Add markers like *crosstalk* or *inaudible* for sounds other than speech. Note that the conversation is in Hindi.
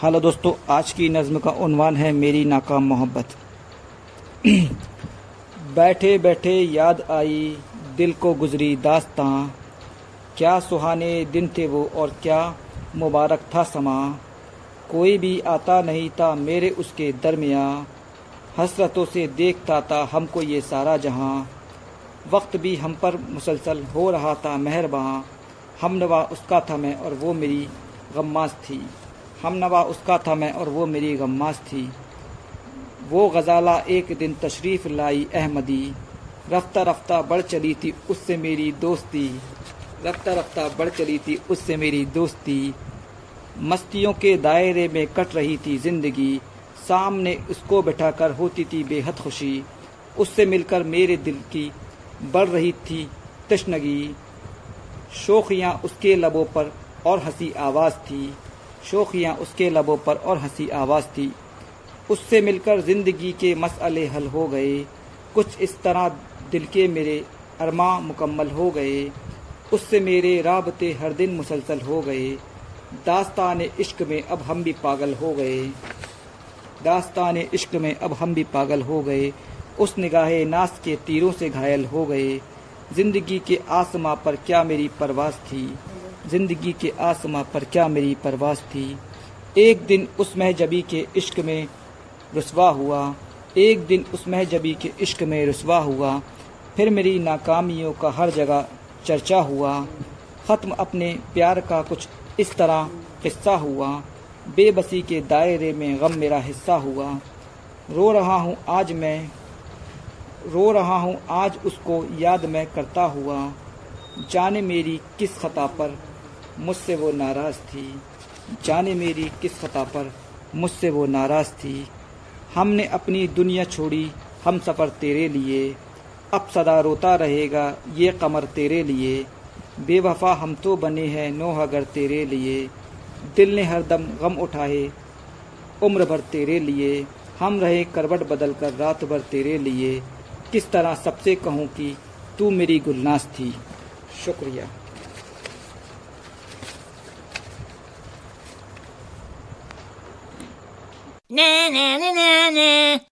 हेलो दोस्तों, आज की नज़म का उन्वान है मेरी नाकाम मोहब्बत। *clears throat* बैठे बैठे याद आई, दिल को गुजरी दास्तां। क्या सुहाने दिन थे वो और क्या मुबारक था समा। कोई भी आता नहीं था मेरे उसके दरमिया। हसरतों से देखता था हमको ये सारा जहाँ। वक्त भी हम पर मुसलसल हो रहा था मेहरबान हम नवा उसका था मैं और वो मेरी गम्मास थी। हम नवा उसका था मैं और वो मेरी गम्मास थी। वो गजाला एक दिन तशरीफ़ लाई अहमदी। रफ्ता रफ्ता बढ़ चली थी उससे मेरी दोस्ती। रफ्ता रफ्ता बढ़ चली थी उससे मेरी दोस्ती। मस्तियों के दायरे में कट रही थी ज़िंदगी। सामने उसको बैठा कर होती थी बेहद खुशी। उससे मिलकर मेरे दिल की बढ़ रही थी तश्नगी शोखियाँ उसके लबों पर और हँसी आवाज़ थी। शोखियाँ उसके लबों पर और हँसी आवाज़ थी। उससे मिलकर ज़िंदगी के मसले हल हो गए। कुछ इस तरह दिल के मेरे अरमा मुकम्मल हो गए। उससे मेरे राबते हर दिन मुसलसल हो गए। दास्तान इश्क में अब हम भी पागल हो गए। दास्तान इश्क में अब हम भी पागल हो गए। उस निगाह नास के तीरों से घायल हो गए। ज़िंदगी के आसमां पर क्या मेरी परवास थी? ज़िंदगी के आसमां पर क्या मेरी परवास थी? एक दिन उस महजबी के इश्क में रसवा हुआ। एक दिन उस महजबी के इश्क में रसवा हुआ। फिर मेरी नाकामियों का हर जगह चर्चा हुआ। ख़त्म अपने प्यार का कुछ इस तरह किस्सा हुआ। बेबसी के दायरे में गम मेरा हिस्सा हुआ। रो रहा हूँ आज मैं, रो रहा हूँ आज उसको याद मैं करता हुआ। जाने मेरी किस खता पर मुझसे वो नाराज़ थी। जाने मेरी किस खता पर मुझसे वो नाराज़ थी। हमने अपनी दुनिया छोड़ी, हम सफ़र तेरे लिए। अब सदा रोता रहेगा ये कमर तेरे लिए। बेवफा हम तो बने हैं नोह अगर तेरे लिए। दिल ने हर दम गम उठाए, उम्र भर तेरे लिए। हम रहे करवट बदल कर रात भर तेरे लिए। किस तरह सबसे कहूँ कि तू मेरी गुलनास थी। Şokriya. Ne ne ne ne ne.